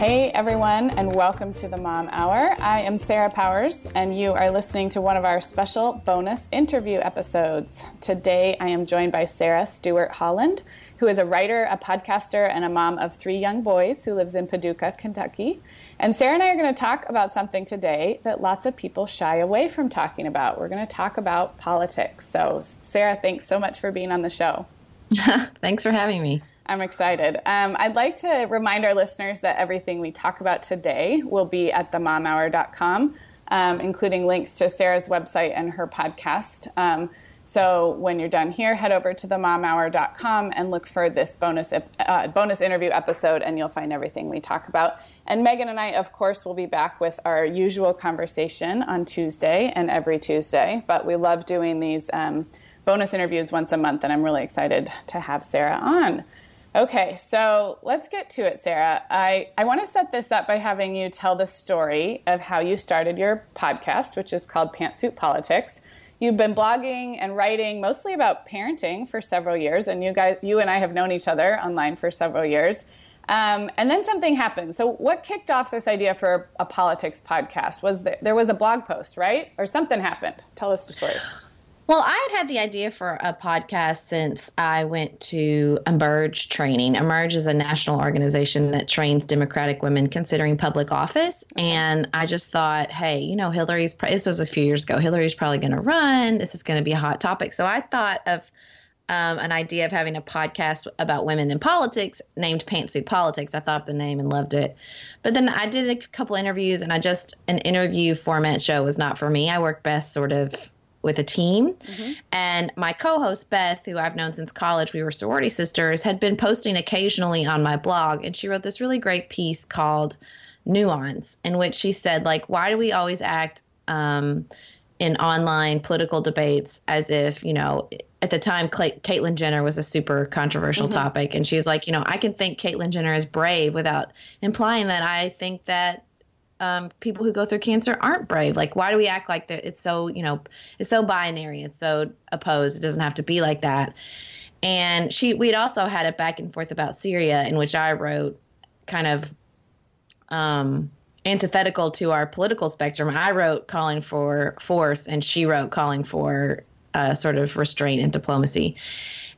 Hey everyone, and welcome to the Mom Hour. I am Sarah Powers, and you are listening to one of our special bonus interview episodes. Today I am joined by Sarah Stewart Holland, who is a writer, a podcaster, and a mom of three young boys who lives in Paducah, Kentucky. And Sarah and I are going to talk about something today that lots of people shy away from talking about. We're going to talk about politics. So, Sarah, thanks so much for being on the show. thanks for having me. I'm excited. Um, I'd like to remind our listeners that everything we talk about today will be at themomhour.com, um, including links to Sarah's website and her podcast. Um, so when you're done here, head over to themomhour.com and look for this bonus uh, bonus interview episode, and you'll find everything we talk about. And Megan and I, of course, will be back with our usual conversation on Tuesday and every Tuesday. But we love doing these um, bonus interviews once a month, and I'm really excited to have Sarah on. Okay, so let's get to it, Sarah. I, I want to set this up by having you tell the story of how you started your podcast, which is called Pantsuit Politics you've been blogging and writing mostly about parenting for several years, and you guys, you and I have known each other online for several years. Um, and then something happened. So, what kicked off this idea for a politics podcast? Was there, there was a blog post, right, or something happened? Tell us the story. Well, I had had the idea for a podcast since I went to Emerge training. Emerge is a national organization that trains Democratic women considering public office. And I just thought, hey, you know, Hillary's, this was a few years ago, Hillary's probably going to run. This is going to be a hot topic. So I thought of um, an idea of having a podcast about women in politics named Pantsuit Politics. I thought of the name and loved it. But then I did a couple interviews and I just, an interview format show was not for me. I work best sort of with a team. Mm-hmm. And my co host, Beth, who I've known since college, we were sorority sisters, had been posting occasionally on my blog. And she wrote this really great piece called Nuance, in which she said, like, why do we always act um, in online political debates as if, you know, at the time, Caitlyn Jenner was a super controversial mm-hmm. topic. And she's like, you know, I can think Caitlyn Jenner is brave without implying that I think that um, people who go through cancer aren't brave. Like, why do we act like that? It's so, you know, it's so binary. It's so opposed. It doesn't have to be like that. And she, we'd also had a back and forth about Syria, in which I wrote kind of um, antithetical to our political spectrum. I wrote calling for force, and she wrote calling for uh, sort of restraint and diplomacy.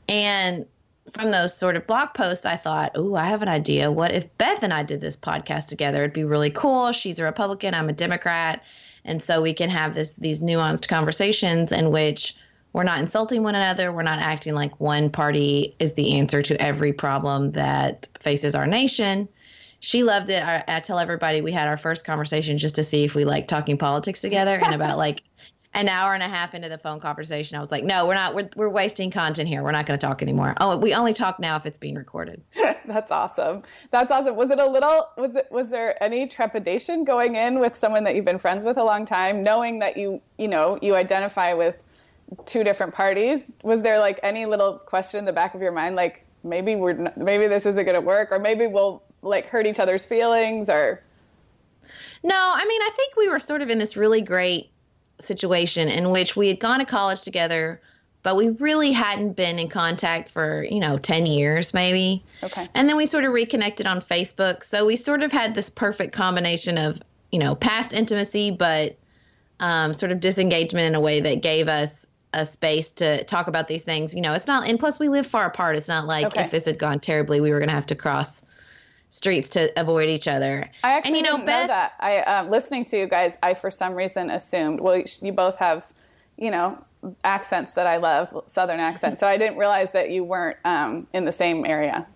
And from those sort of blog posts, I thought, oh, I have an idea. What if Beth and I did this podcast together? It'd be really cool. She's a Republican, I'm a Democrat, and so we can have this these nuanced conversations in which we're not insulting one another. We're not acting like one party is the answer to every problem that faces our nation. She loved it. I, I tell everybody we had our first conversation just to see if we like talking politics together and about like an hour and a half into the phone conversation, I was like, no, we're not, we're, we're wasting content here. We're not going to talk anymore. Oh, we only talk now if it's being recorded. That's awesome. That's awesome. Was it a little, was it, was there any trepidation going in with someone that you've been friends with a long time, knowing that you, you know, you identify with two different parties? Was there like any little question in the back of your mind, like maybe we're, not, maybe this isn't going to work, or maybe we'll like hurt each other's feelings or? No, I mean, I think we were sort of in this really great situation in which we had gone to college together, but we really hadn't been in contact for, you know, 10 years maybe. Okay. And then we sort of reconnected on Facebook. So we sort of had this perfect combination of, you know, past intimacy, but um, sort of disengagement in a way that gave us a space to talk about these things. You know, it's not, and plus we live far apart. It's not like okay. if this had gone terribly, we were going to have to cross streets to avoid each other. I actually and, you know, didn't Beth, know that. I uh, listening to you guys, I for some reason assumed. Well, you both have, you know, accents that I love, Southern accents. so I didn't realize that you weren't um, in the same area.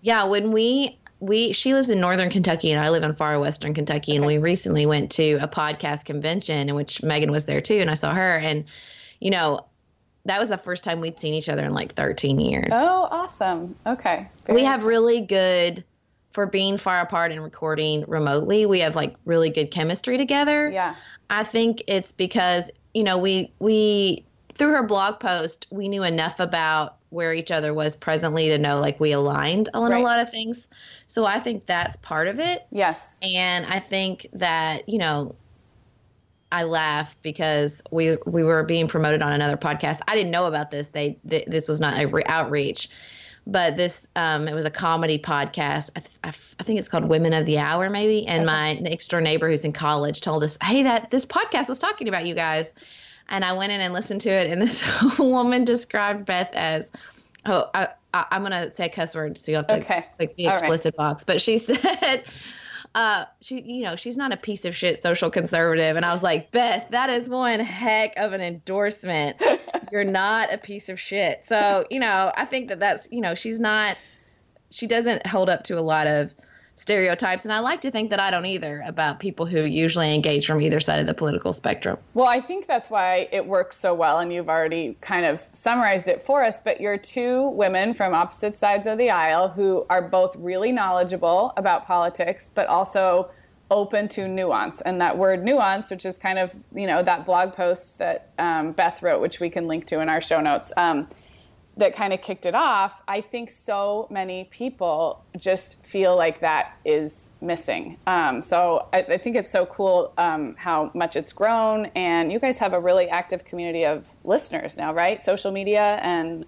Yeah, when we we she lives in northern Kentucky and I live in far western Kentucky, okay. and we recently went to a podcast convention in which Megan was there too, and I saw her, and you know. That was the first time we'd seen each other in like 13 years. Oh, awesome. Okay. Very we have really good for being far apart and recording remotely, we have like really good chemistry together. Yeah. I think it's because, you know, we we through her blog post, we knew enough about where each other was presently to know like we aligned on right. a lot of things. So I think that's part of it. Yes. And I think that, you know, I laugh because we we were being promoted on another podcast. I didn't know about this. They, they this was not a re- outreach but this um, it was a comedy podcast. I, th- I, f- I think it's called Women of the Hour, maybe. And my next door neighbor, who's in college, told us, "Hey, that this podcast was talking about you guys." And I went in and listened to it, and this woman described Beth as, "Oh, I, am gonna say a cuss word, so you have to okay. click the explicit right. box." But she said uh, she, you know, she's not a piece of shit social conservative. And I was like, Beth, that is one heck of an endorsement. You're not a piece of shit. So, you know, I think that that's, you know, she's not, she doesn't hold up to a lot of stereotypes. And I like to think that I don't either about people who usually engage from either side of the political spectrum. Well, I think that's why it works so well. And you've already kind of summarized it for us. But you're two women from opposite sides of the aisle who are both really knowledgeable about politics, but also open to nuance and that word nuance which is kind of you know that blog post that um, beth wrote which we can link to in our show notes um, that kind of kicked it off, I think so many people just feel like that is missing. Um, so I, I, think it's so cool um, how much it's grown, and you guys have a really active community of listeners now, right? Social media and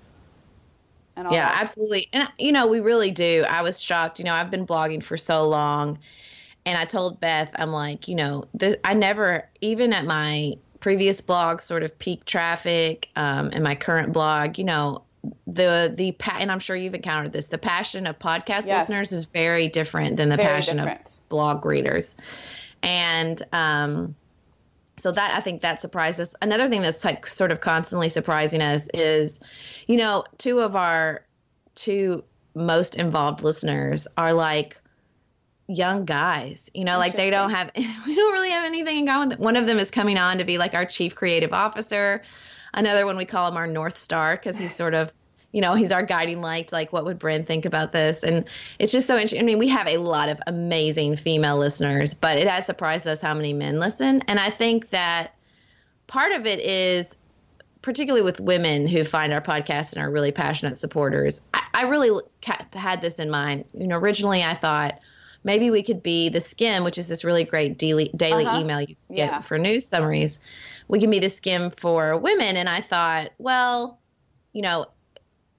and all yeah, that. absolutely. And you know, we really do. I was shocked. You know, I've been blogging for so long, and I told Beth, I'm like, you know, this, I never even at my previous blog sort of peak traffic um, and my current blog you know the the and I'm sure you've encountered this. The passion of podcast yes. listeners is very different than the very passion different. of blog readers, and um, so that I think that surprised us. Another thing that's like sort of constantly surprising us is, you know, two of our two most involved listeners are like young guys you know like they don't have we don't really have anything in common one of them is coming on to be like our chief creative officer Another one we call him our North Star because he's sort of you know, he's our guiding light. Like, what would Bryn think about this? And it's just so interesting. I mean, we have a lot of amazing female listeners, but it has surprised us how many men listen. And I think that part of it is, particularly with women who find our podcast and are really passionate supporters, I, I really had this in mind. You know, originally I thought, maybe we could be the Skimm which is this really great daily daily uh-huh. email you get yeah. for news summaries we can be the Skimm for women. And I thought, well, you know,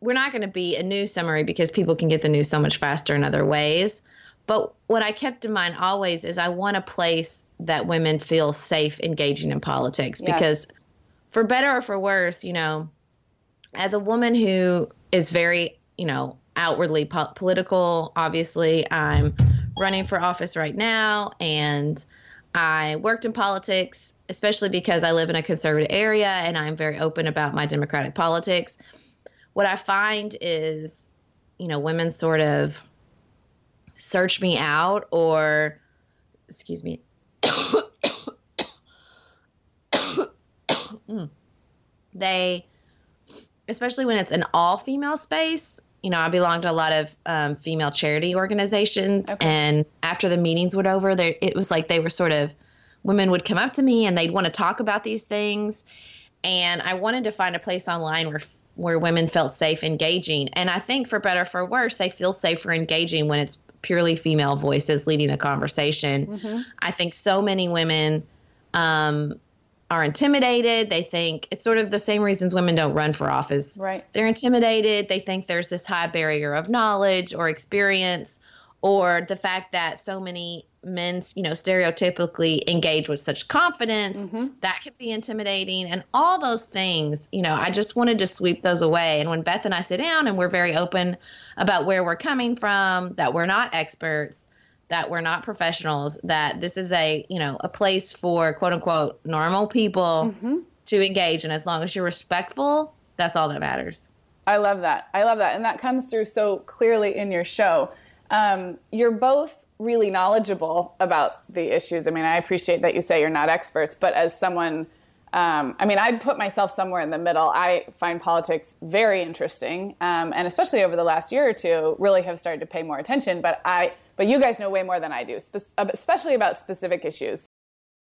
we're not going to be a news summary because people can get the news so much faster in other ways. But what I kept in mind always is I want a place that women feel safe engaging in politics yes. because, for better or for worse, you know, as a woman who is very, you know, outwardly po- political, obviously, I'm running for office right now and I worked in politics, especially because I live in a conservative area and I'm very open about my democratic politics. What I find is, you know, women sort of search me out or, excuse me. mm, they, especially when it's an all female space, you know, I belong to a lot of um, female charity organizations, okay. and after the meetings were over, there it was like they were sort of women would come up to me and they'd want to talk about these things, and I wanted to find a place online where where women felt safe engaging, and I think for better for worse, they feel safer engaging when it's purely female voices leading the conversation. Mm-hmm. I think so many women um, are intimidated. They think it's sort of the same reasons women don't run for office. Right. They're intimidated. They think there's this high barrier of knowledge or experience, or the fact that so many men, you know, stereotypically engage with such confidence mm-hmm. that can be intimidating, and all those things. You know, I just wanted to sweep those away. And when Beth and I sit down and we're very open about where we're coming from, that we're not experts that we're not professionals, that this is a, you know, a place for quote unquote normal people mm-hmm. to engage. And as long as you're respectful, that's all that matters. I love that. I love that. And that comes through so clearly in your show. Um, you're both really knowledgeable about the issues. I mean, I appreciate that you say you're not experts, but as someone, um, I mean, I'd put myself somewhere in the middle. I find politics very interesting, um, and especially over the last year or two, really have started to pay more attention. But I but you guys know way more than I do, uh, especially about specific issues.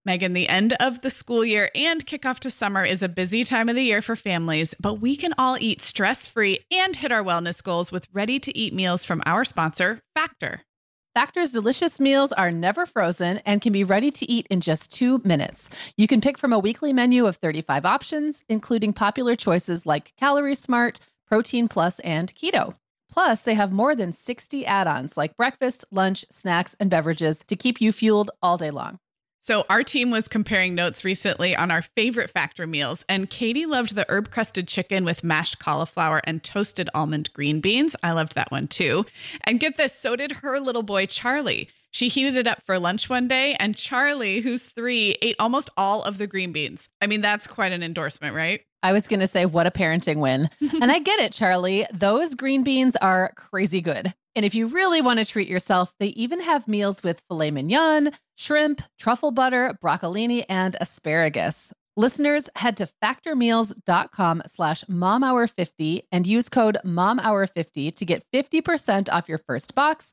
Megan, the end of the school year and kickoff to summer is a busy time of the year for families, but we can all eat stress free and hit our wellness goals with ready to eat meals from our sponsor, Factor. Factor's delicious meals are never frozen and can be ready to eat in just two minutes. You can pick from a weekly menu of 35 options, including popular choices like Calorie Smart, Protein Plus, and Keto. Plus, they have more than 60 add ons like breakfast, lunch, snacks, and beverages to keep you fueled all day long. So, our team was comparing notes recently on our favorite Factor meals, and Katie loved the herb crusted chicken with mashed cauliflower and toasted almond green beans. I loved that one too. And get this, so did her little boy, Charlie. She heated it up for lunch one day, and Charlie, who's three, ate almost all of the green beans. I mean, that's quite an endorsement, right? I was going to say, what a parenting win. and I get it, Charlie. Those green beans are crazy good. And if you really want to treat yourself, they even have meals with filet mignon, shrimp, truffle butter, broccolini, and asparagus. Listeners, head to factormeals.com slash momhour50 and use code momhour50 to get 50% off your first box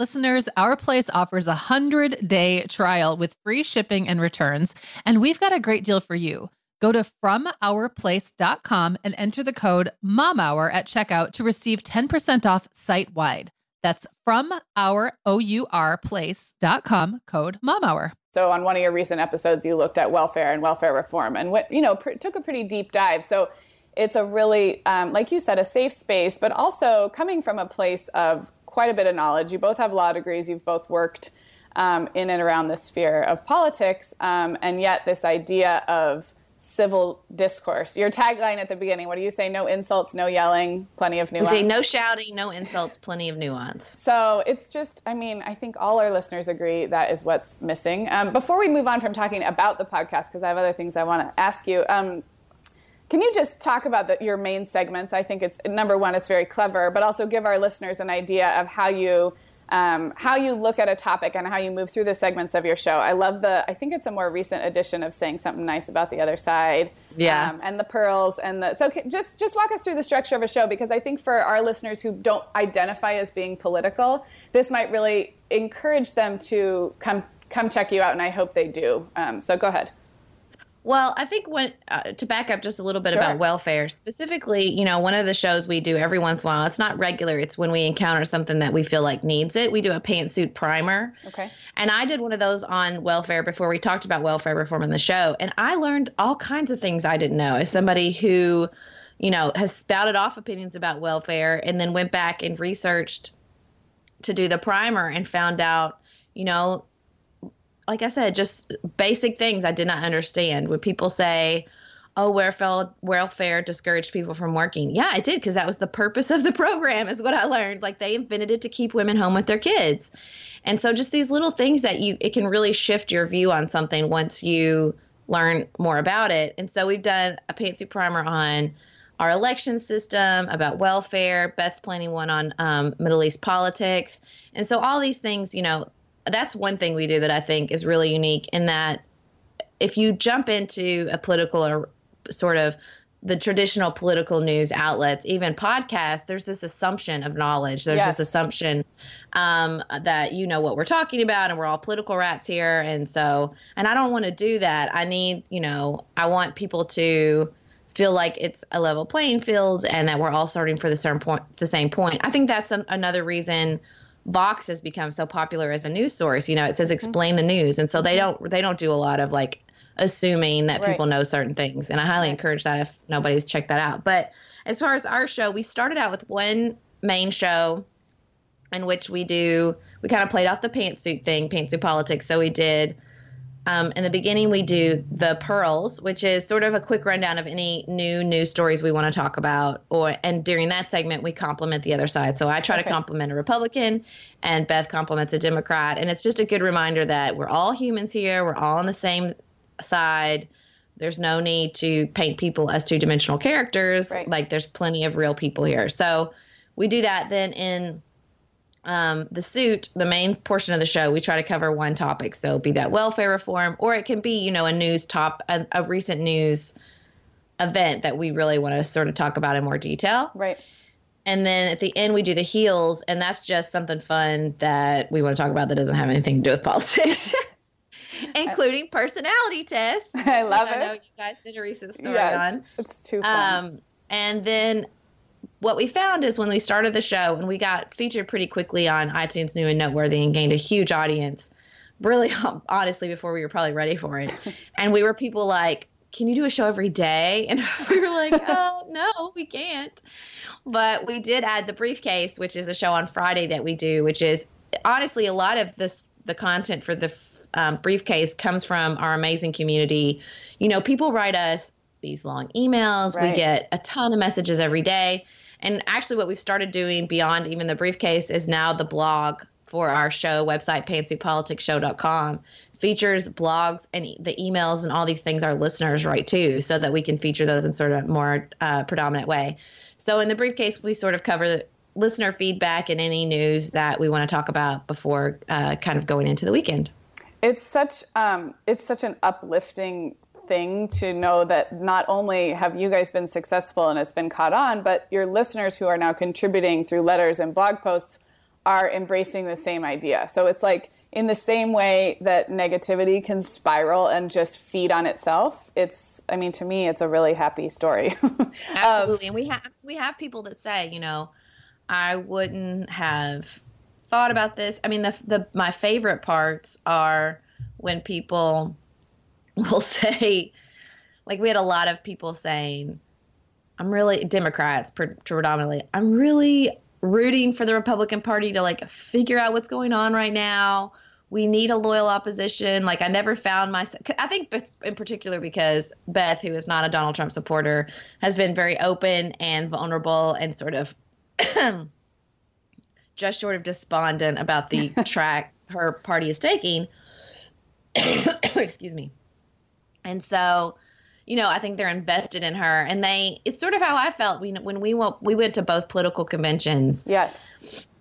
Listeners, Our Place offers a 100 day trial with free shipping and returns, and we've got a great deal for you. Go to FromOurPlace.com and enter the code MOMHOUR at checkout to receive 10% off site wide. That's from our code MOMHOUR. So on one of your recent episodes, you looked at welfare and welfare reform and what, you know, pr- took a pretty deep dive. So it's a really, um, like you said, a safe space, but also coming from a place of quite a bit of knowledge. You both have law degrees. You've both worked um, in and around the sphere of politics, um, and yet this idea of civil discourse. Your tagline at the beginning, what do you say? No insults, no yelling, plenty of nuance. We say no shouting, no insults, plenty of nuance. So it's just, I mean, I think all our listeners agree that is what's missing. Um, before we move on from talking about the podcast, because I have other things I want to ask you, um, can you just talk about the, your main segments? I think it's number one, it's very clever, but also give our listeners an idea of how you um, how you look at a topic and how you move through the segments of your show. I love the, I think it's a more recent edition of saying something nice about the other side. Yeah. Um, and the pearls and the, so just, just walk us through the structure of a show because I think for our listeners who don't identify as being political, this might really encourage them to come, come check you out. And I hope they do. Um, so go ahead. Well, I think when uh, to back up just a little bit sure. about welfare specifically, you know, one of the shows we do every once in a while. It's not regular. It's when we encounter something that we feel like needs it. We do a pantsuit primer. Okay. And I did one of those on welfare before we talked about welfare reform in the show, and I learned all kinds of things I didn't know as somebody who, you know, has spouted off opinions about welfare and then went back and researched to do the primer and found out, you know, like I said, just basic things I did not understand. When people say, oh, welfare, welfare discouraged people from working. Yeah, it did because that was the purpose of the program, is what I learned. Like they invented it to keep women home with their kids. And so just these little things that you, it can really shift your view on something once you learn more about it. And so we've done a pantsuit primer on our election system, about welfare. Beth's planning one on um, Middle East politics. And so all these things, you know, that's one thing we do that I think is really unique in that if you jump into a political or sort of the traditional political news outlets, even podcasts, there's this assumption of knowledge. There's yes. this assumption um, that you know what we're talking about, and we're all political rats here. And so, and I don't want to do that. I need, you know, I want people to feel like it's a level playing field, and that we're all starting for the same point. The same point. I think that's an, another reason Vox has become so popular as a news source. You know, it says mm-hmm. explain the news, and so they mm-hmm. don't they don't do a lot of like assuming that right. people know certain things. And I highly encourage that if nobody's checked that out. But as far as our show, we started out with one main show in which we do we kind of played off the pantsuit thing, pantsuit politics. So we did um, in the beginning, we do the pearls, which is sort of a quick rundown of any new news stories we want to talk about. Or and during that segment, we compliment the other side. So I try okay. to compliment a Republican, and Beth compliments a Democrat, and it's just a good reminder that we're all humans here. We're all on the same side. There's no need to paint people as two dimensional characters. Right. Like there's plenty of real people here. So we do that. Then in um, the suit, the main portion of the show, we try to cover one topic. So be that welfare reform, or it can be, you know, a news top, a, a recent news event that we really want to sort of talk about in more detail. Right. And then at the end, we do the heels, and that's just something fun that we want to talk about that doesn't have anything to do with politics. including personality tests. I love it. I know you guys did a recent story yes, on. It's too fun. Um, and then what we found is when we started the show and we got featured pretty quickly on iTunes New and Noteworthy and gained a huge audience, really honestly before we were probably ready for it. and we were people like, can you do a show every day? And we were like, oh, no, we can't. But we did add the briefcase, which is a show on Friday that we do, which is honestly a lot of this the content for the um, briefcase comes from our amazing community. You know, people write us these long emails. Right. We get a ton of messages every day. And actually, what we've started doing beyond even the briefcase is now the blog for our show website, pantsuitpoliticsshow.com, features blogs and the emails and all these things our listeners write too, so that we can feature those in sort of more uh, predominant way. So in the briefcase, we sort of cover listener feedback and any news that we want to talk about before uh, kind of going into the weekend. It's such um, it's such an uplifting thing to know that not only have you guys been successful and it's been caught on, but your listeners who are now contributing through letters and blog posts are embracing the same idea. So it's like in the same way that negativity can spiral and just feed on itself. It's I mean to me it's a really happy story. Um, Absolutely. and we have we have people that say, you know, I wouldn't have thought about this. I mean the the my favorite parts are when people will say, like, we had a lot of people saying, I'm really, Democrats predominantly, I'm really rooting for the Republican Party to like figure out what's going on right now. We need a loyal opposition. Like I never found myself. I think in particular because Beth, who is not a Donald Trump supporter, has been very open and vulnerable and sort of just sort of despondent about the track her party is taking. Excuse me. And so, you know, I think they're invested in her, and they. It's sort of how I felt when when we went we went to both political conventions. Yes.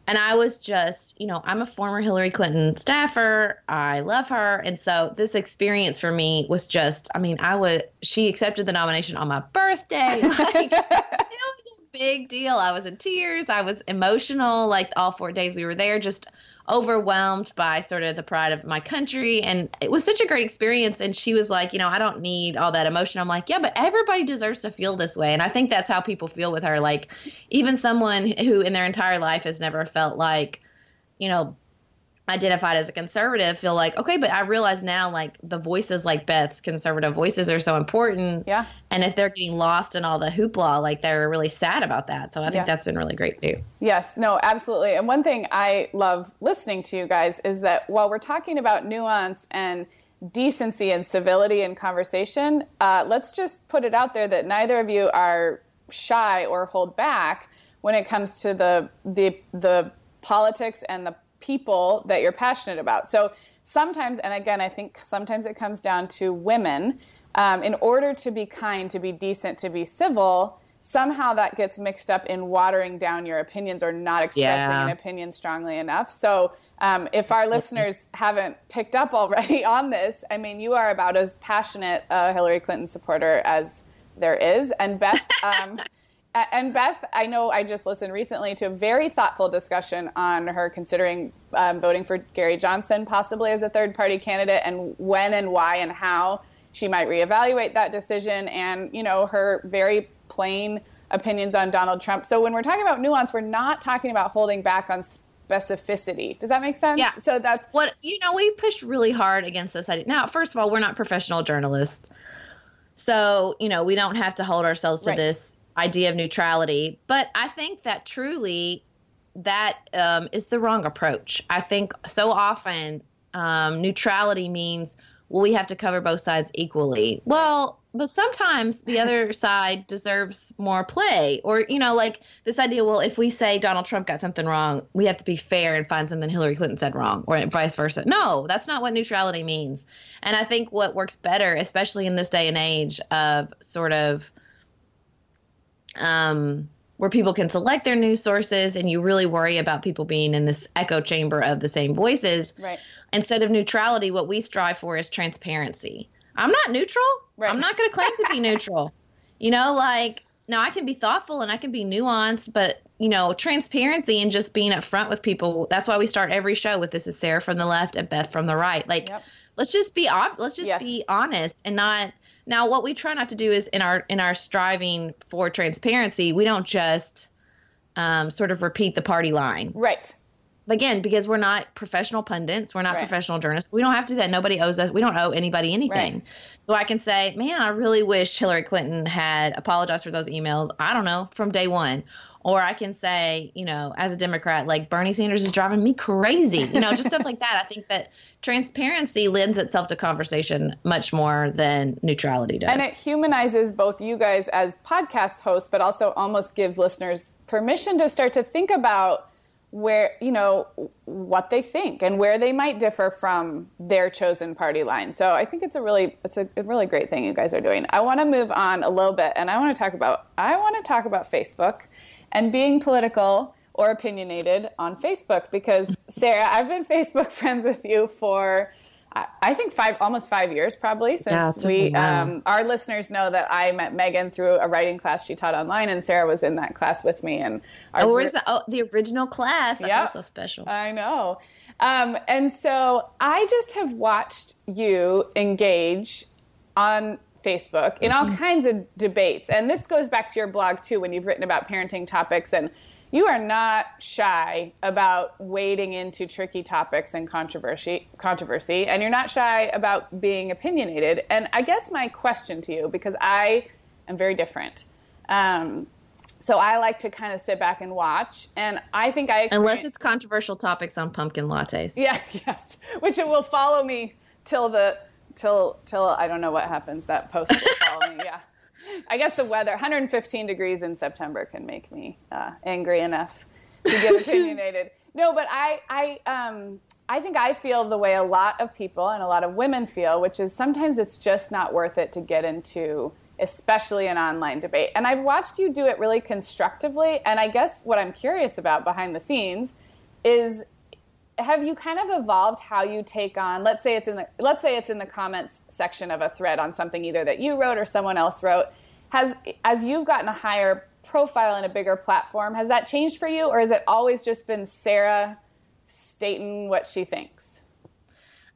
And I was just, you know, I'm a former Hillary Clinton staffer. I love her. And so this experience for me was just, I mean, I was, she accepted the nomination on my birthday. Like, it was a big deal. I was in tears. I was emotional. Like all four days we were there, just overwhelmed by sort of the pride of my country. And it was such a great experience. And she was like, you know, I don't need all that emotion. I'm like, yeah, but everybody deserves to feel this way. And I think that's how people feel with her. Like, even someone who in their entire life has never felt like, you know, identified as a conservative feel like okay but i realize now like the voices like beth's conservative voices are so important. Yeah. And if they're getting lost in all the hoopla like they're really sad about that. So i think yeah. that's been really great too. Yes. No absolutely. And one thing i love listening to you guys is that while we're talking about nuance and decency and civility in conversation uh, let's just put it out there that neither of you are shy or hold back when it comes to the the the politics and the people that you're passionate about. So sometimes, and again, I think sometimes it comes down to women. Um, in order to be kind, to be decent, to be civil, somehow that gets mixed up in watering down your opinions or not expressing yeah. an opinion strongly enough. So, um, if our listeners haven't picked up already on this, I mean, you are about as passionate a Hillary Clinton supporter as there is. And Beth, um, and Beth, I know I just listened recently to a very thoughtful discussion on her considering um, voting for Gary Johnson possibly as a third party candidate and when and why and how she might reevaluate that decision and, you know, her very plain opinions on Donald Trump. So when we're talking about nuance, we're not talking about holding back on specificity. Does that make sense? Yeah. So that's what, you know, we pushed really hard against this idea. Now, first of all, we're not professional journalists. So, you know, we don't have to hold ourselves to right. this idea of neutrality. But I think that truly that um, is the wrong approach. I think so often um, neutrality means, well, we have to cover both sides equally. Well, but sometimes the other side deserves more play. Or, you know, like this idea, well, if we say Donald Trump got something wrong, we have to be fair and find something Hillary Clinton said wrong, or vice versa. No, that's not what neutrality means. And I think what works better, especially in this day and age of sort of um, where people can select their news sources and you really worry about people being in this echo chamber of the same voices. Right. Instead of neutrality, what we strive for is transparency. I'm not neutral. Right. I'm not going to claim to be neutral. You know, like, now I can be thoughtful and I can be nuanced, but, you know, transparency and just being upfront with people. That's why we start every show with this is Sarah from the left and Beth from the right. Like, yep. let's just be off. Let's just yes. be honest and not now, what we try not to do is in our in our striving for transparency, we don't just um, sort of repeat the party line. Right. Again, because we're not professional pundits, we're not right. professional journalists. We don't have to do that. Nobody owes us. We don't owe anybody anything. Right. So I can say, man, I really wish Hillary Clinton had apologized for those emails. I don't know from day one, or I can say, you know, as a Democrat, like Bernie Sanders is driving me crazy. You know, just stuff like that. I think that transparency lends itself to conversation much more than neutrality does. And it humanizes both you guys as podcast hosts, but also almost gives listeners permission to start to think about where, you know, what they think and where they might differ from their chosen party line. So I think it's a really it's a, really great thing you guys are doing. I want to move on a little bit and I want to talk about I want to talk about Facebook and being political or opinionated on Facebook because Sarah, I've been Facebook friends with you for I think five, almost five years, probably since yeah, we. Um, our listeners know that I met Megan through a writing class she taught online, and Sarah was in that class with me. And our, oh, where's the oh, the original class? Yeah, so special. I know. Um, and so I just have watched you engage on Facebook in all mm-hmm. kinds of debates. And this goes back to your blog too, when you've written about parenting topics. And you are not shy about wading into tricky topics and controversy, controversy, and you're not shy about being opinionated. And I guess my question to you, because I am very different. Um, so I like to kind of sit back and watch, and I think I unless it's controversial topics on pumpkin lattes. Yeah, yes, which it will follow me till the till till I don't know what happens. That post will follow me. Yeah. I guess the weather, 115 degrees in September, can make me uh, angry enough to get opinionated. no, but I, I, um, I think I feel the way a lot of people and a lot of women feel, which is sometimes it's just not worth it to get into, especially an online debate. And I've watched you do it really constructively. And I guess what I'm curious about behind the scenes is have you kind of evolved how you take on let's say it's in the let's say it's in the comments section of a thread on something either that you wrote or someone else wrote has as you've gotten a higher profile and a bigger platform has that changed for you or has it always just been sarah stating what she thinks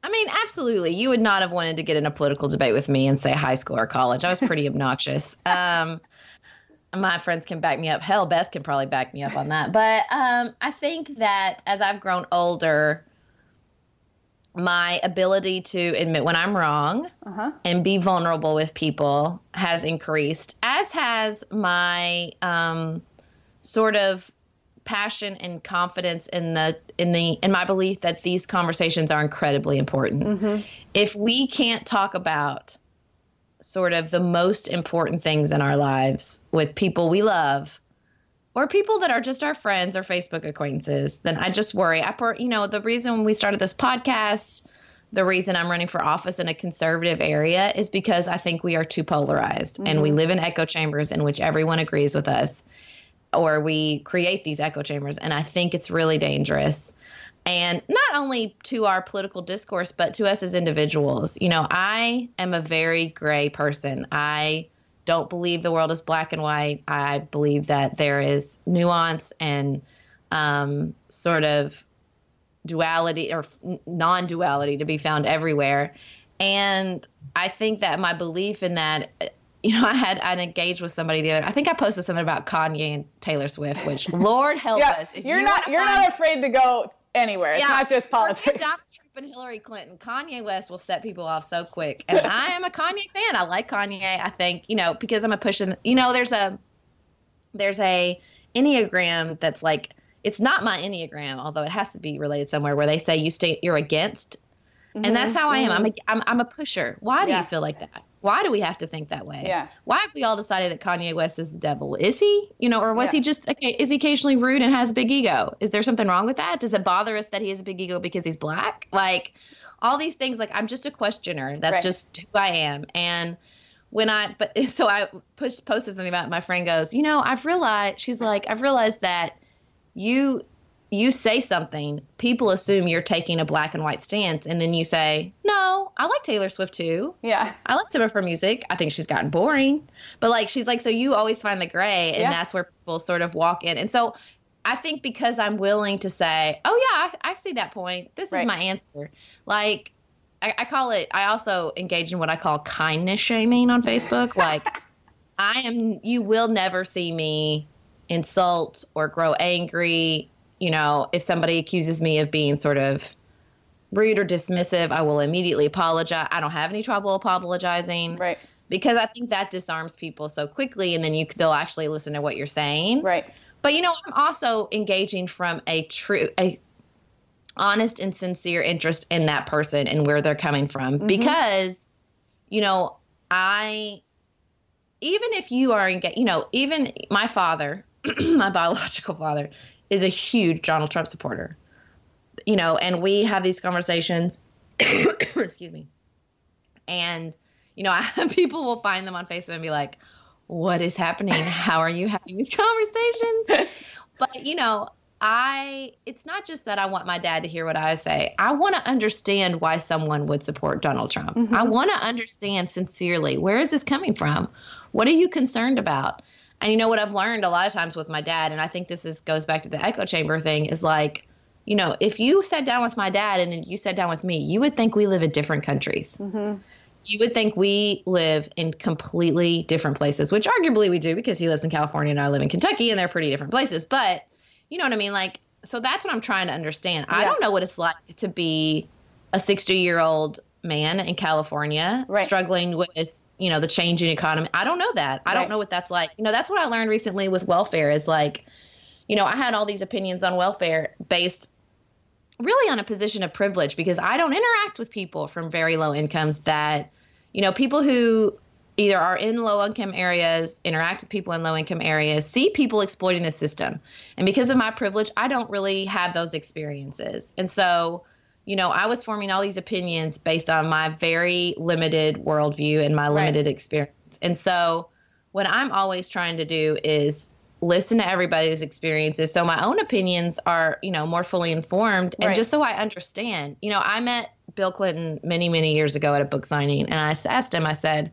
I mean, absolutely. You would not have wanted to get in a political debate with me and say high school or college. I was pretty obnoxious. Um, my friends can back me up. Hell, Beth can probably back me up on that. But um, I think that as I've grown older, my ability to admit when I'm wrong uh-huh. and be vulnerable with people has increased, as has my um, sort of passion and confidence in the in the in my belief that these conversations are incredibly important. Mm-hmm. If we can't talk about sort of the most important things in our lives with people we love or people that are just our friends or Facebook acquaintances, then I just worry. I, per, you know, the reason we started this podcast, the reason I'm running for office in a conservative area is because I think we are too polarized mm-hmm. and we mm-hmm. live in echo chambers in which everyone agrees with us or we create these echo chambers. And I think it's really dangerous and not only to our political discourse but to us as individuals you know i am a very gray person i don't believe the world is black and white i believe that there is nuance and um, sort of duality or non-duality to be found everywhere and i think that my belief in that you know, I had I engaged with somebody the other. I think I posted something about Kanye and Taylor Swift, which Lord help yeah, us. If you're you not you're find, not afraid to go anywhere. It's not just politics. Donald Trump and Hillary Clinton. Kanye West will set people off so quick. And I am a Kanye fan. I like Kanye. I think, you know, because I'm a pushing you know, there's a there's a Enneagram that's like it's not my Enneagram, although it has to be related somewhere where they say you stay you're against. Mm-hmm. And that's how I am. I'm a, mm-hmm. I'm, I'm a pusher. Why do yeah. you feel like that? Why do we have to think that way? Yeah. Why have we all decided that Kanye West is the devil? Is he? You know, or was yeah. he just okay? Is he occasionally rude and has a big ego? Is there something wrong with that? Does it bother us that he has a big ego because he's black? Like all these things. Like I'm just a questioner. That's right. just who I am. And when I but so I pushed posted something about it, my friend goes, you know, I've realized she's like, I've realized that you you say something, people assume you're taking a black and white stance, and then you say, "No, I like Taylor Swift too. Yeah, I like some of her music. I think she's gotten boring, but like she's like, so you always find the gray, and yeah. that's where people sort of walk in. And so, I think because I'm willing to say, "Oh yeah, I, I see that point. This right. is my answer." Like, I, I call it. I also engage in what I call kindness shaming on Facebook. like, I am. You will never see me insult or grow angry you know, if somebody accuses me of being sort of rude or dismissive, I will immediately apologize. I don't have any trouble apologizing. Right. Because I think that disarms people so quickly and then you they'll actually listen to what you're saying. Right. But you know, I'm also engaging from a true a honest and sincere interest in that person and where they're coming from mm-hmm. because you know, I even if you are engaged, you know, even my father, my biological father, is a huge Donald Trump supporter. You know, and we have these conversations. excuse me. And you know, I, people will find them on Facebook and be like, "What is happening? How are you having these conversations?" but you know, I it's not just that I want my dad to hear what I say. I want to understand why someone would support Donald Trump. Mm-hmm. I want to understand sincerely where is this coming from? What are you concerned about? And you know what I've learned a lot of times with my dad, and I think this is goes back to the echo chamber thing, is like, you know, if you sat down with my dad and then you sat down with me, you would think we live in different countries. Mm-hmm. You would think we live in completely different places, which arguably we do because he lives in California and I live in Kentucky, and they're pretty different places. But you know what I mean? Like, so that's what I'm trying to understand. Yeah. I don't know what it's like to be a 60 year old man in California right. struggling with you know the changing economy. I don't know that. I right. don't know what that's like. You know that's what i learned recently with welfare is like you know i had all these opinions on welfare based really on a position of privilege because i don't interact with people from very low incomes that you know people who either are in low income areas interact with people in low income areas see people exploiting the system. And because of my privilege i don't really have those experiences. And so you know, I was forming all these opinions based on my very limited worldview and my limited right. experience. And so, what I'm always trying to do is listen to everybody's experiences so my own opinions are you know more fully informed and Right. just so i understand you know i met bill clinton many many years ago at a book signing and i asked him i said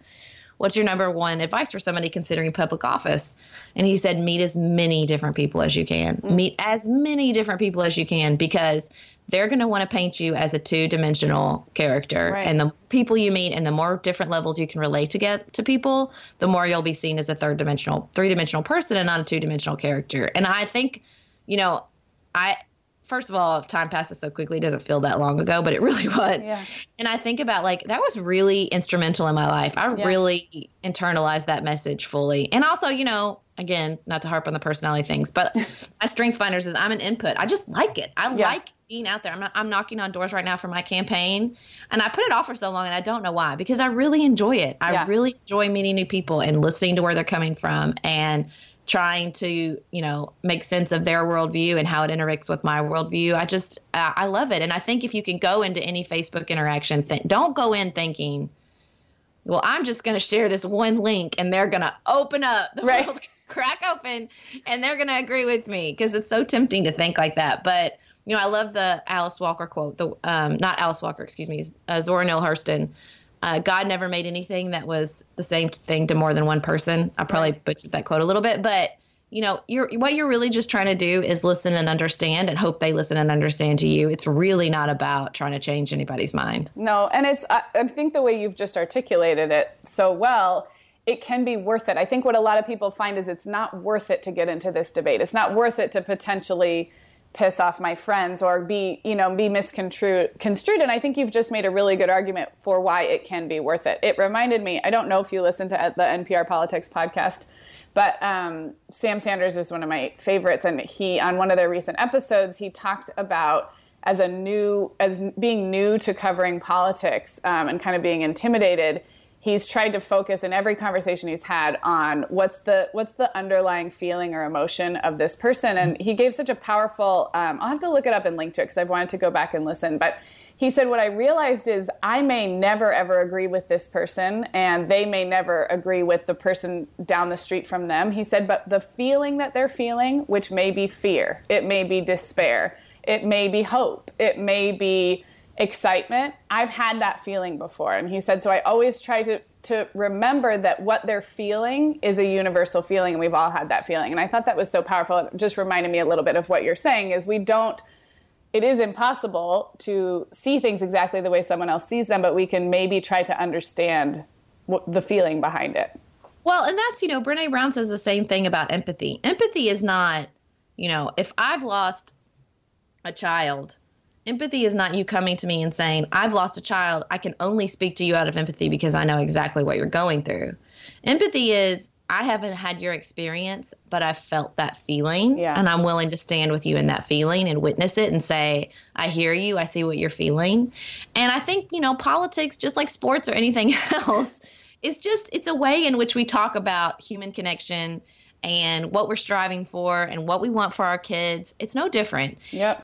what's your number one advice for somebody considering public office and he said meet as many different people as you can Mm. meet as many different people as you can because they're going to want to paint you as a two-dimensional character Right. and the people you meet and the more different levels you can relate to get to people the more you'll be seen as a third dimensional three-dimensional person and not a two-dimensional character and i think you know i first of all if time passes so quickly it doesn't feel that long ago but it really was Yeah. and I think about like that was really instrumental in my life. I Yeah. really internalized that message fully. And also, you know, again, not to harp on the personality things, but my strength finders is I'm an input. I just like it. I Yeah. like being out there. I'm not, I'm knocking on doors right now for my campaign and I put it off for so long and I don't know why because I really enjoy it. I Yeah. really enjoy meeting new people and listening to where they're coming from and trying to you know make sense of their worldview and how it interacts with my worldview i just uh, i love it and i think if you can go into any facebook interaction th- don't go in thinking well i'm just going to share this one link and they're going to open up the Right. world's crack open and they're going to agree with me because it's so tempting to think like that but you know i love the alice walker quote the um, not alice walker excuse me uh, zora neale hurston uh, God never made anything that was the same thing to more than one person. I probably butchered that quote a little bit, but you know, you're what you're really just trying to do is listen and understand, and hope they listen and understand to you. It's really not about trying to change anybody's mind. No, and it's, I, I think the way you've just articulated it so well, it can be worth it. I think what a lot of people find is it's not worth it to get into this debate. It's not worth it to potentially piss off my friends or be, you know, be misconstrued. Construed. And I think you've just made a really good argument for why it can be worth it. It reminded me, I don't know if you listen to the NPR Politics podcast, but um, Sam Sanders is one of my favorites. And he, on one of their recent episodes, he talked about as a new as being new to covering politics um, and kind of being intimidated he's tried to focus in every conversation he's had on what's the what's the underlying feeling or emotion of this person and he gave such a powerful um, i'll have to look it up and link to it because i've wanted to go back and listen but he said what i realized is i may never ever agree with this person and they may never agree with the person down the street from them he said but the feeling that they're feeling which may be fear it may be despair it may be hope. It may be excitement. I've had that feeling before. And he said, so I always try to, to remember that what they're feeling is a universal feeling. And we've all had that feeling. And I thought that was so powerful. It just reminded me a little bit of what you're saying is we don't, it is impossible to see things exactly the way someone else sees them, but we can maybe try to understand what, the feeling behind it. Well, and that's, you know, Brene Brown says the same thing about empathy. Empathy is not, you know, if I've lost a child, empathy is not you coming to me and saying, I've lost a child. I can only speak to you out of empathy because I know exactly what you're going through. Empathy is, I haven't had your experience, but I've felt that feeling. Yeah. And I'm willing to stand with you in that feeling and witness it and say, I hear you. I see what you're feeling. And I think, you know, politics, just like sports or anything else, it's just, it's a way in which we talk about human connection and what we're striving for and what we want for our kids. It's no different. Yep.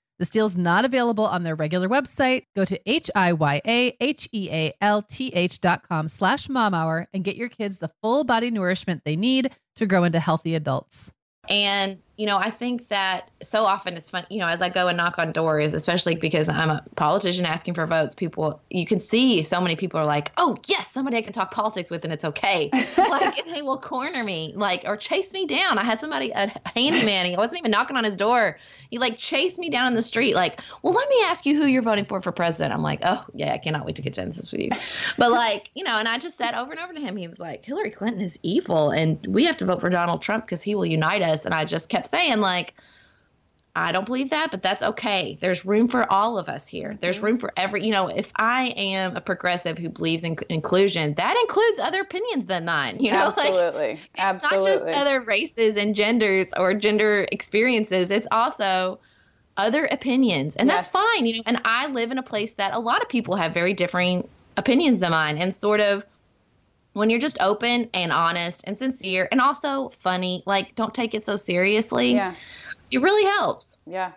This deal is not available on their regular website. Go to H-I-Y-A-H-E-A-L-T-H dot com slash momhour and get your kids the full body nourishment they need to grow into healthy adults. And, you know, I think that so often it's fun, you know, as I go and knock on doors, especially because I'm a politician asking for votes, people, you can see so many people are like, oh, yes, somebody I can talk politics with and it's okay. like, they will corner me, like, or chase me down. I had somebody, a handyman, I wasn't even knocking on his door. He like chased me down in the street, like, well, let me ask you who you're voting for for president. I'm like, oh, yeah, I cannot wait to get Genesis with you. But like, you know, and I just said over and over to him, he was like, Hillary Clinton is evil and we have to vote for Donald Trump because he will unite us. And I just kept saying, like, I don't believe that, but that's okay. There's room for all of us here. There's mm-hmm. room for every, you know, if I am a progressive who believes in inclusion, that includes other opinions than mine. You know, absolutely, like, it's absolutely. not just other races and genders or gender experiences. It's also other opinions, and Yes. that's fine. You know, and I live in a place that a lot of people have very differing opinions than mine, and sort of when you're just open and honest and sincere and also funny, like don't take it so seriously. Yeah. It really helps. Yeah.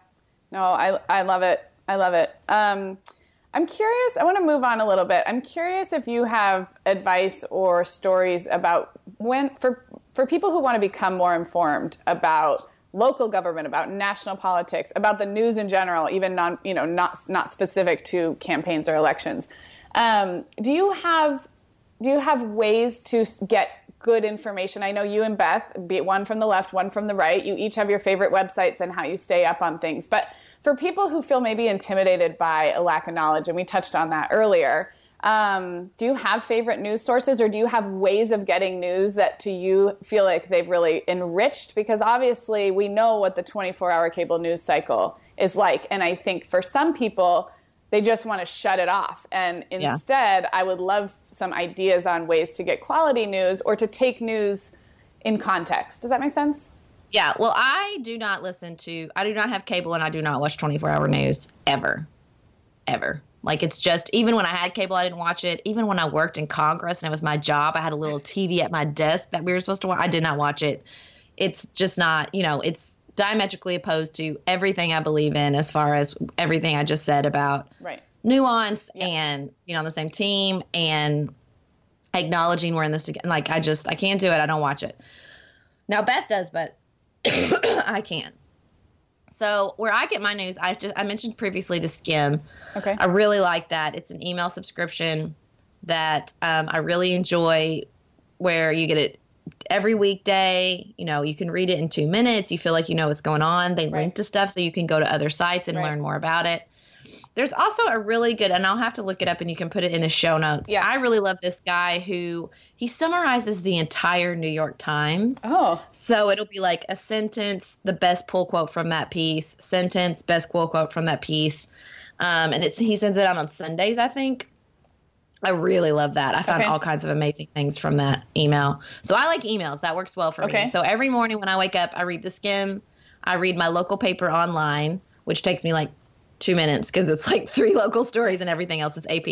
No, I I love it. I love it. Um, I'm curious. I want to move on a little bit. I'm curious if you have advice or stories about when for for people who want to become more informed about local government, about national politics, about the news in general, even non you know not not specific to campaigns or elections. Um, do you have do you have ways to get good information? I know you and Beth, be one from the left, one from the right, you each have your favorite websites and how you stay up on things. But for people who feel maybe intimidated by a lack of knowledge, and we touched on that earlier, um, do you have favorite news sources or do you have ways of getting news that to you feel like they've really enriched? Because obviously we know what the 24 hour cable news cycle is like. And I think for some people, they just want to shut it off. And Yeah. instead, I would love some ideas on ways to get quality news or to take news in context. Does that make sense? Yeah. Well, I do not listen to, I do not have cable and I do not watch 24 hour news ever. Ever. Like it's just, even when I had cable, I didn't watch it. Even when I worked in Congress and it was my job, I had a little TV at my desk that we were supposed to watch. I did not watch it. It's just not, you know, it's diametrically opposed to everything I believe in as far as everything I just said about Right. nuance and you know on the same team and acknowledging we're in this together like i just i can't do it. I don't watch it. Now beth does but i can't. So where i get my news i just i mentioned previously the Skimm. Okay. i really like that. It's an email subscription that um, i really enjoy where you get it every weekday you know you can read it in two minutes you feel like you know what's going on they Right. link to stuff so you can go to other sites and Right. learn more about it there's also a really good, and I'll have to look it up and you can put it in the show notes. Yeah. I really love this guy who he summarizes the entire New York Times. Oh, So it'll be like a sentence, the best pull quote from that piece, sentence, best pull quote from that piece. Um, and it's he sends it out on Sundays, I think. I really love that. I found Okay. all kinds of amazing things from that email. So I like emails. That works well for Okay. me. So every morning when I wake up, I read the Skimm. I read my local paper online, which takes me like two minutes because it's like three local stories and everything else is AP.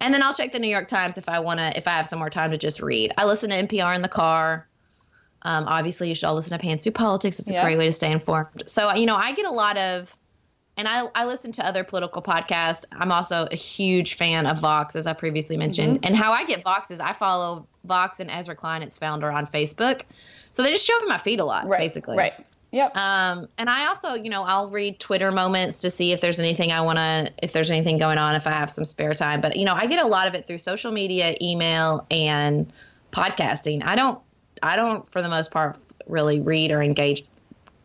And then I'll check the New York Times if I want to, if I have some more time to just read. I listen to NPR in the car. Um, obviously, you should all listen to Pantsuit Politics. It's a Yeah. great way to stay informed. So, you know, I get a lot of, and I, I listen to other political podcasts. I'm also a huge fan of Vox, as I previously mentioned. Mm-hmm. And how I get Vox is I follow Vox and Ezra Klein, its founder, on Facebook. So they just show up in my feed a lot, right. basically. Right. Yep. Um, and I also, you know, I'll read Twitter moments to see if there's anything I want to, if there's anything going on, if I have some spare time. But, you know, I get a lot of it through social media, email, and podcasting. I don't, I don't, for the most part, really read or engage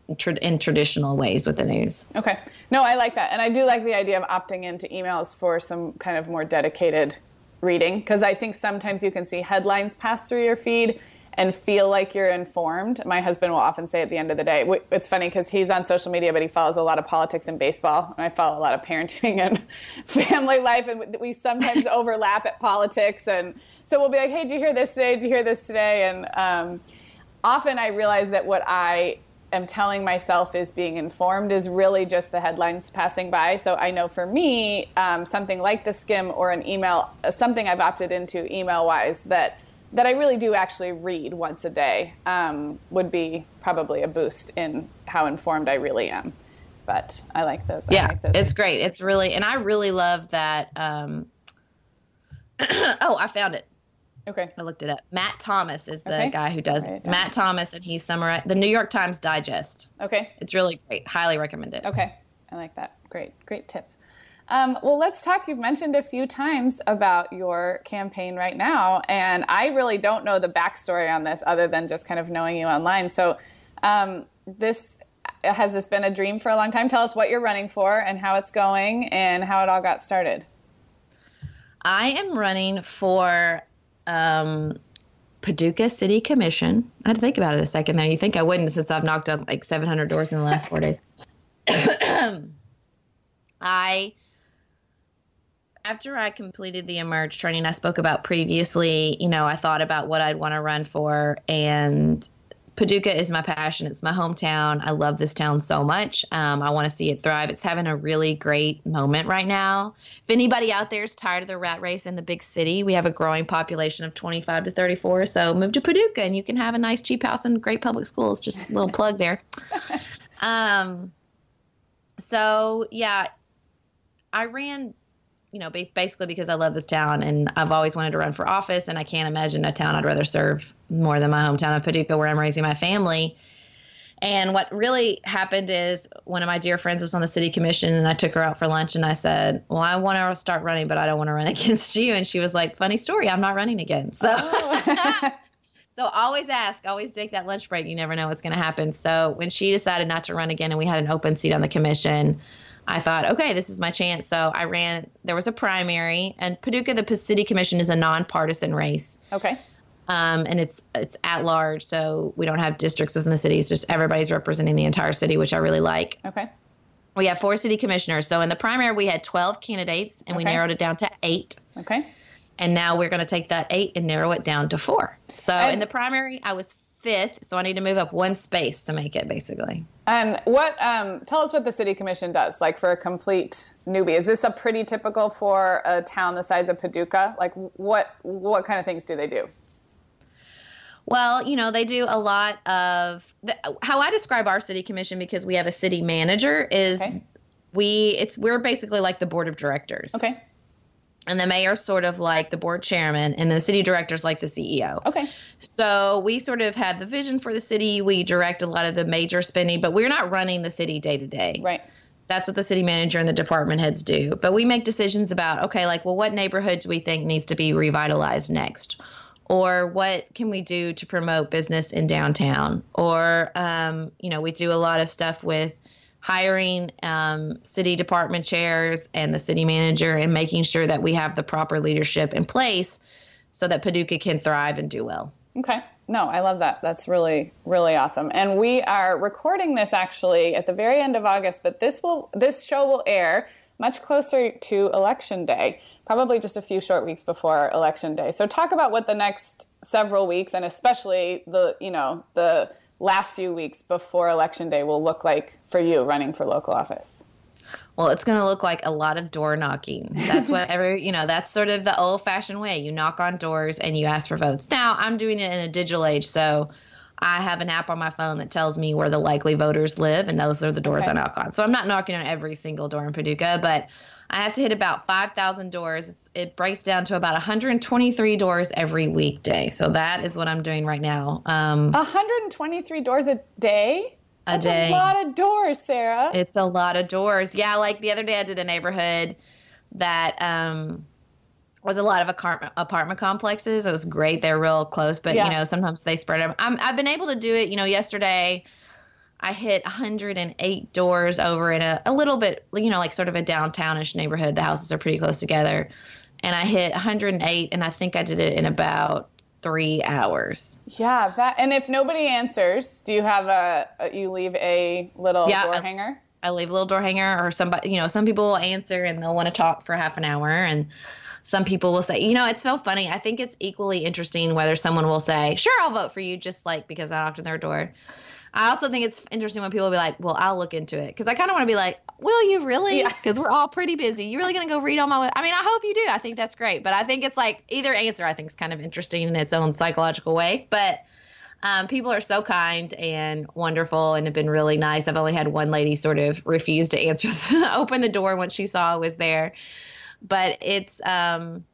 in traditional ways with the news. Okay. No, I like that. And I do like the idea of opting into emails for some kind of more dedicated reading because I think sometimes you can see headlines pass through your feed and feel like you're informed. My husband will often say at the end of the day, it's funny because he's on social media, but he follows a lot of politics and baseball. And I follow a lot of parenting and family life. And we sometimes overlap at politics. And so we'll be like, hey, did you hear this today? Did you hear this today? And um, often I realize that what I am telling myself is being informed is really just the headlines passing by. So I know for me, um, something like the Skimm or an email, something I've opted into email wise that that I really do actually read once a day um, would be probably a boost in how informed I really am. But I like those. Yeah, like those it's great. It's really, and I really love that. Um, oh, I found it. Okay. I looked it up. Matt Thomas is the okay. guy who does it. Matt Thomas, and he summarized the New York Times Digest. Okay. It's really great. Highly recommend it. Okay. I like that. Great. Great tip. Um, well, let's talk. You've mentioned a few times about your campaign right now, and I really don't know the backstory on this other than just kind of knowing you online. So, um, this has this been a dream for a long time? Tell us what you're running for and how it's going and how it all got started. I am running for um, Paducah City Commission. I had to think about it a second there. You think I wouldn't since I've knocked on like 700 doors in the last four days. I after I completed the emerge training I spoke about previously, you know, I thought about what I'd want to run for and Paducah is my passion. It's my hometown. I love this town so much. Um, I want to see it thrive. It's having a really great moment right now. If anybody out there is tired of the rat race in the big city, we have a growing population of 25 to 34. So move to Paducah and you can have a nice, cheap house and great public schools. Just a little plug there. Um, so, yeah, I ran you know, basically because I love this town and I've always wanted to run for office, and I can't imagine a town I'd rather serve more than my hometown of Paducah, where I'm raising my family. And what really happened is one of my dear friends was on the city commission, and I took her out for lunch, and I said, "Well, I want to start running, but I don't want to run against you." And she was like, "Funny story, I'm not running again." So. Oh. So always ask, always take that lunch break. You never know what's going to happen. So when she decided not to run again and we had an open seat on the commission, I thought, okay, this is my chance. So I ran. There was a primary, and Paducah, the City Commission, is a nonpartisan race. Okay. Um, and it's it's at large, so we don't have districts within the city. It's just everybody's representing the entire city, which I really like. Okay. We have four city commissioners. So in the primary, we had 12 candidates, and okay. we narrowed it down to eight. Okay. And now we're going to take that eight and narrow it down to four. So and, in the primary, I was fifth, so I need to move up one space to make it basically. And what? Um, tell us what the city commission does, like for a complete newbie. Is this a pretty typical for a town the size of Paducah? Like, what what kind of things do they do? Well, you know, they do a lot of the, how I describe our city commission because we have a city manager is okay. we it's we're basically like the board of directors. Okay and the mayor's sort of like the board chairman and the city director's like the CEO. Okay. So we sort of have the vision for the city. We direct a lot of the major spending, but we're not running the city day to day. Right. That's what the city manager and the department heads do. But we make decisions about, okay, like, well, what neighborhood do we think needs to be revitalized next? Or what can we do to promote business in downtown? Or, um, you know, we do a lot of stuff with hiring um, city department chairs and the city manager and making sure that we have the proper leadership in place so that Paducah can thrive and do well. Okay. No, I love that. That's really, really awesome. And we are recording this actually at the very end of August, but this will this show will air much closer to election day, probably just a few short weeks before election day. So talk about what the next several weeks and especially the, you know, the last few weeks before election day will look like for you running for local office? Well, it's going to look like a lot of door knocking. That's what every, you know, that's sort of the old fashioned way. You knock on doors and you ask for votes. Now, I'm doing it in a digital age, so I have an app on my phone that tells me where the likely voters live, and those are the doors okay. I knock on. So I'm not knocking on every single door in Paducah, but I have to hit about 5,000 doors. It's, it breaks down to about 123 doors every weekday. So that is what I'm doing right now. Um, 123 doors a day? a That's day. a lot of doors, Sarah. It's a lot of doors. Yeah, like the other day I did a neighborhood that um was a lot of apartment apartment complexes. It was great. They're real close, but Yeah. you know, sometimes they spread them. I'm, I've been able to do it. You know, yesterday I hit 108 doors over in a, a little bit, you know, like sort of a downtownish neighborhood. The houses are pretty close together. And I hit 108, and I think I did it in about three hours. yeah, that. And if nobody answers, do you have a, a you leave a little Yeah, door I- hanger? I leave a little door hanger or somebody, you know, some people will answer and they'll want to talk for half an hour and some people will say, you know, it's so funny. I think it's equally interesting whether someone will say, sure, I'll vote for you just like because I knocked on their door. I also think it's interesting when people will be like, well, I'll look into it. Cause I kind of want to be like, will you really? Yeah. Cause we're all pretty busy. You really going to go read all my, I mean, I hope you do. I think that's great. But I think it's like either answer I think is kind of interesting in its own psychological way. But um, people are so kind and wonderful and have been really nice. I've only had one lady sort of refuse to answer, the, open the door when she saw I was there. But it's um,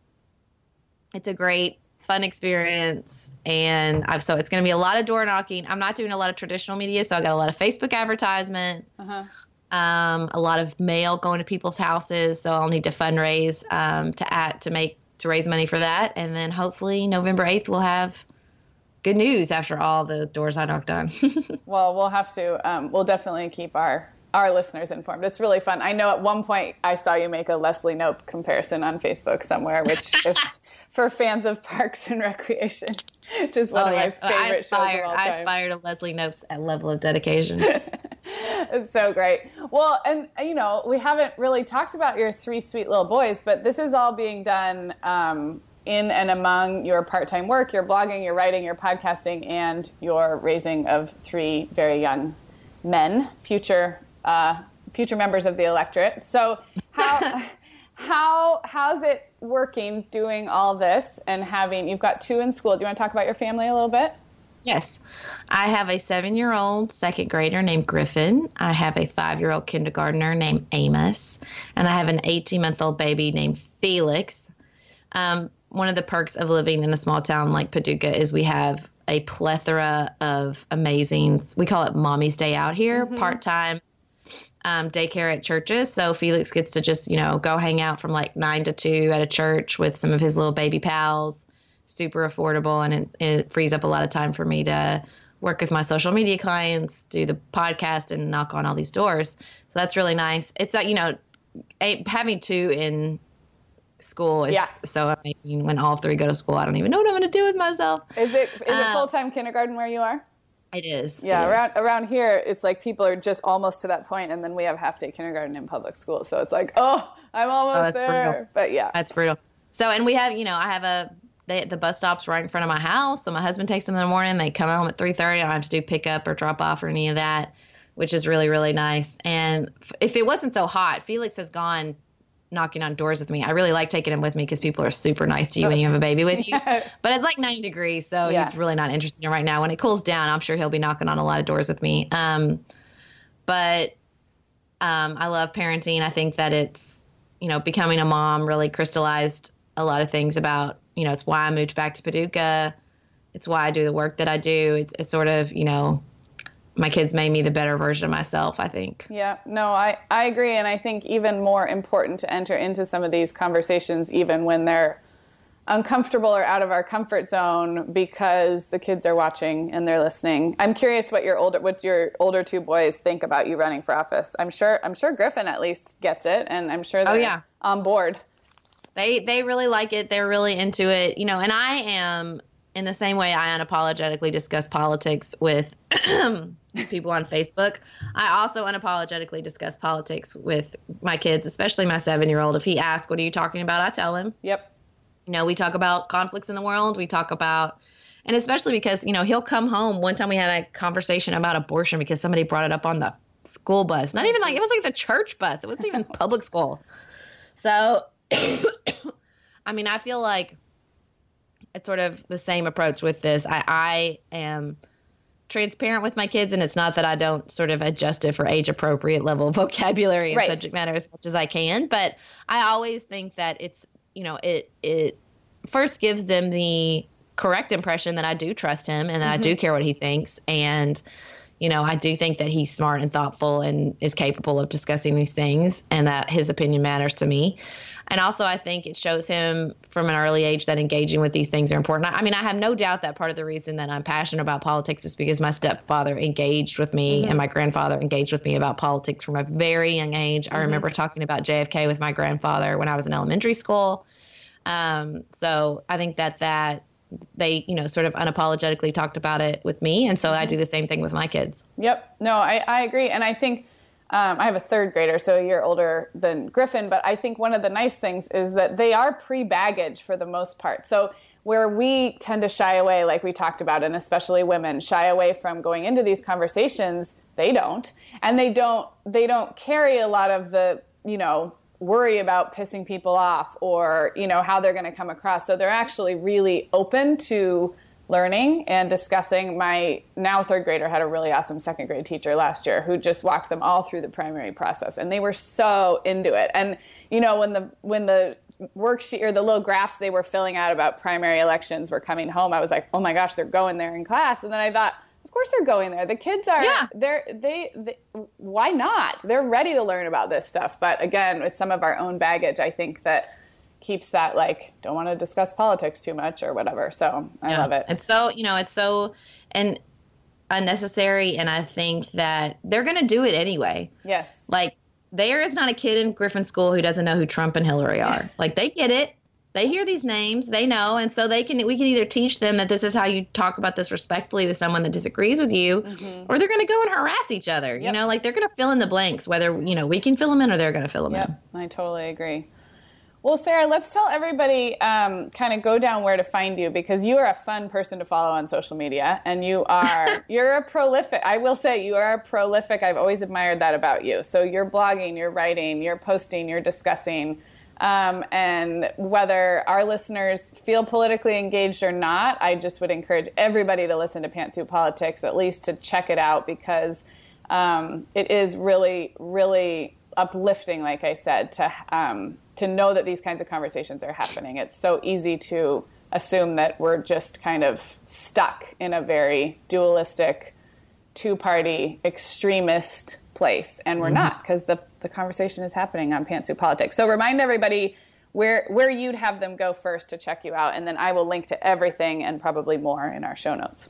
it's a great fun experience, and I've so it's going to be a lot of door knocking. I'm not doing a lot of traditional media, so I got a lot of Facebook advertisement, Uh-huh. um, a lot of mail going to people's houses. So I'll need to fundraise um, to add, to make to raise money for that, and then hopefully November 8th we'll have good news after all the doors I knocked on. Well, we'll have to. Um, we'll definitely keep our our listeners informed. It's really fun. I know at one point I saw you make a Leslie Knope comparison on Facebook somewhere, which is for fans of Parks and Recreation, which is one of my favorite Oh, I shows aspire, I aspire to Leslie Knope's at level of dedication. It's so great. Well, and you know, we haven't really talked about your three sweet little boys, but this is all being done um, in and among your part-time work, your blogging, your writing, your podcasting, and your raising of three very young men, future uh, future members of the electorate. So how how how's it working doing all this and having you've got two in school? Do you want to talk about your family a little bit? Yes. I have a seven year old second grader named Griffin. I have a five year old kindergartner named Amos. And I have an 18 month old baby named Felix. Um, one of the perks of living in a small town like Paducah is we have a plethora of amazing, we call it Mommy's Day Out here, part time um, daycare at churches. So Felix gets to just, you know, go hang out from like nine to two at a church with some of his little baby pals. Super affordable, and it, it frees up a lot of time for me to work with my social media clients, do the podcast, and knock on all these doors. So that's really nice. It's uh, you know, having two in school is Yeah. so amazing. When all three go to school, I don't even know what I'm going to do with myself. Is it is it Uh, full time kindergarten where you are? It is. Yeah, it is. around around here, it's like people are just almost to that point, and then we have half day kindergarten in public school, so it's like, oh, I'm oh, almost that's there. brutal. But yeah, That's brutal. So, and we have, you know, I have a they, the bus stop's right in front of my house. So my husband takes them in the morning. They come home at three thirty. I don't have to do pickup or drop off or any of that, which is really really nice. And f- if it wasn't so hot, Felix has gone knocking on doors with me. I really like taking him with me because people are super nice to you when you have a baby with you. But it's like 90 degrees, so Yeah. he's really not interested in right now. When it cools down, I'm sure he'll be knocking on a lot of doors with me. Um, but um, I love parenting. I think that it's, you know, becoming a mom really crystallized a lot of things about, you know, it's why I moved back to Paducah. It's why I do the work that I do. It's, it's sort of, you know, my kids made me the better version of myself, I think. yeah, no, I I agree, and I think even more important to enter into some of these conversations, even when they're uncomfortable or out of our comfort zone, because the kids are watching and they're listening. I'm curious what your older what your older two boys think about you running for office. I'm sure I'm sure Griffin at least gets it, and I'm sure oh, they're Oh, yeah. on board. they they really like it they're really into it you know and i am in the same way i unapologetically discuss politics with people on facebook i also unapologetically discuss politics with my kids especially my seven year old if he asks what are you talking about? I tell him. Yep. you know we talk about conflicts in the world. We talk about and especially because you know he'll come home. One time we had a conversation about abortion because somebody brought it up on the school bus. Not even like it was like the church bus. It wasn't even public school. So i mean i feel like it's sort of the same approach with this i i am transparent with my kids and it's not that i don't sort of adjust it for age appropriate level of vocabulary and Right. subject matter as much as i can but i always think that it's you know it it first gives them the correct impression that i do trust him and that i do mm-hmm. care what he thinks and you know, I do think that he's smart and thoughtful and is capable of discussing these things and that his opinion matters to me. And also, I think it shows him from an early age that engaging with these things are important. I mean, I have no doubt that part of the reason that I'm passionate about politics is because my stepfather engaged with me mm-hmm. and my grandfather engaged with me about politics from a very young age. Mm-hmm. I remember talking about JFK with my grandfather when I was in elementary school. Um, so I think that that they, you know, sort of unapologetically talked about it with me. And so mm-hmm. I do the same thing with my kids. Yep. No, I, I agree. And I think um, I have a third grader, so a year older than Griffin, but I think one of the nice things is that they are pre baggage for the most part. So where we tend to shy away, like we talked about, and especially women shy away from going into these conversations, they don't. And they don't they don't carry a lot of the, you know, worry about pissing people off or you know how they're going to come across so they're actually really open to learning and discussing my now third grader had a really awesome second grade teacher last year who just walked them all through the primary process and they were so into it and you know when the when the worksheet or the little graphs they were filling out about primary elections were coming home i was like oh my gosh they're going there in class and then i thought Of course they're going there. The kids are yeah. they're they, they why not? They're ready to learn about this stuff. But again, with some of our own baggage, I think that keeps that like don't want to discuss politics too much or whatever. So I yeah. love it. It's so you know it's so and unnecessary, and I think that they're going to do it anyway. Yes. Like there is not a kid in Griffin School who doesn't know who Trump and Hillary are. like they get it they hear these names they know and so they can we can either teach them that this is how you talk about this respectfully with someone that disagrees with you mm-hmm. or they're going to go and harass each other yep. you know like they're going to fill in the blanks whether you know we can fill them in or they're going to fill them yep, in i totally agree well sarah let's tell everybody um, kind of go down where to find you because you are a fun person to follow on social media and you are you're a prolific i will say you are a prolific i've always admired that about you. So you're blogging you're writing you're posting you're discussing um, and whether our listeners feel politically engaged or not, I just would encourage everybody to listen to Pantsuit Politics, at least to check it out, because um, it is really, really uplifting, like I said, to um, to know that these kinds of conversations are happening. It's so easy to assume that we're just kind of stuck in a very dualistic, two-party, extremist place, and we're mm-hmm. not because the the conversation is happening on Pantsuit Politics. So remind everybody where where you'd have them go first to check you out, and then I will link to everything and probably more in our show notes.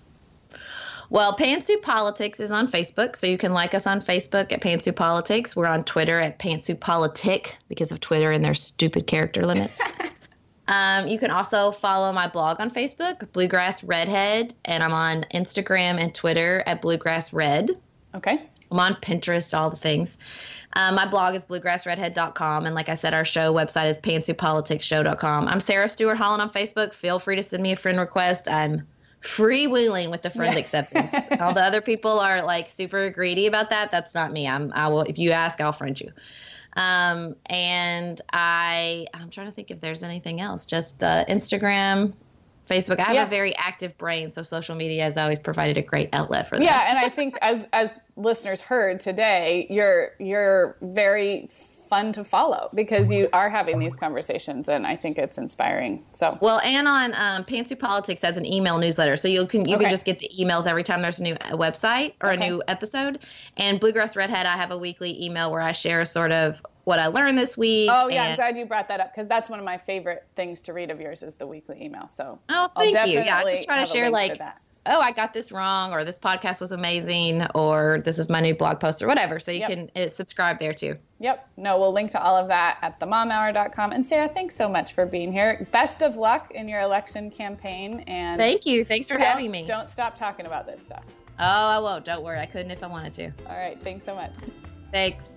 Well, Pantsuit Politics is on Facebook, so you can like us on Facebook at Pantsuit Politics. We're on Twitter at Pantsuit Politic because of Twitter and their stupid character limits. um, you can also follow my blog on Facebook, Bluegrass Redhead, and I'm on Instagram and Twitter at Bluegrass Red. Okay. I'm on Pinterest, all the things. Um, my blog is bluegrassredhead.com. And like I said, our show website is pantsuitpoliticsshow.com. I'm Sarah Stewart Holland on Facebook. Feel free to send me a friend request. I'm freewheeling with the friend acceptance. All the other people are like super greedy about that. That's not me. I'm, I will, if you ask, I'll friend you. Um, and I, I'm trying to think if there's anything else. Just uh, Instagram, Facebook. I have yeah. a very active brain, so social media has always provided a great outlet for that. Yeah, and I think as as listeners heard today, you're you're very fun to follow because you are having these conversations and I think it's inspiring. So well, and on um, Pantsuit Politics as an email newsletter, so you can you okay. can just get the emails every time there's a new website or okay. a new episode. And Bluegrass Redhead, I have a weekly email where I share sort of what I learned this week. Oh yeah, I'm glad you brought that up because that's one of my favorite things to read of yours is the weekly email. So oh, thank you. Yeah, I just try to share like. To oh, I got this wrong, or this podcast was amazing, or this is my new blog post, or whatever. So you yep. can uh, subscribe there too. Yep. No, we'll link to all of that at themomhour.com. And Sarah, thanks so much for being here. Best of luck in your election campaign. And thank you. Thanks for having me. Don't stop talking about this stuff. Oh, I won't. Don't worry. I couldn't if I wanted to. All right. Thanks so much. Thanks.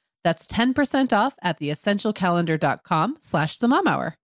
That's 10% off at theessentialcalendar.com slash the mom hour.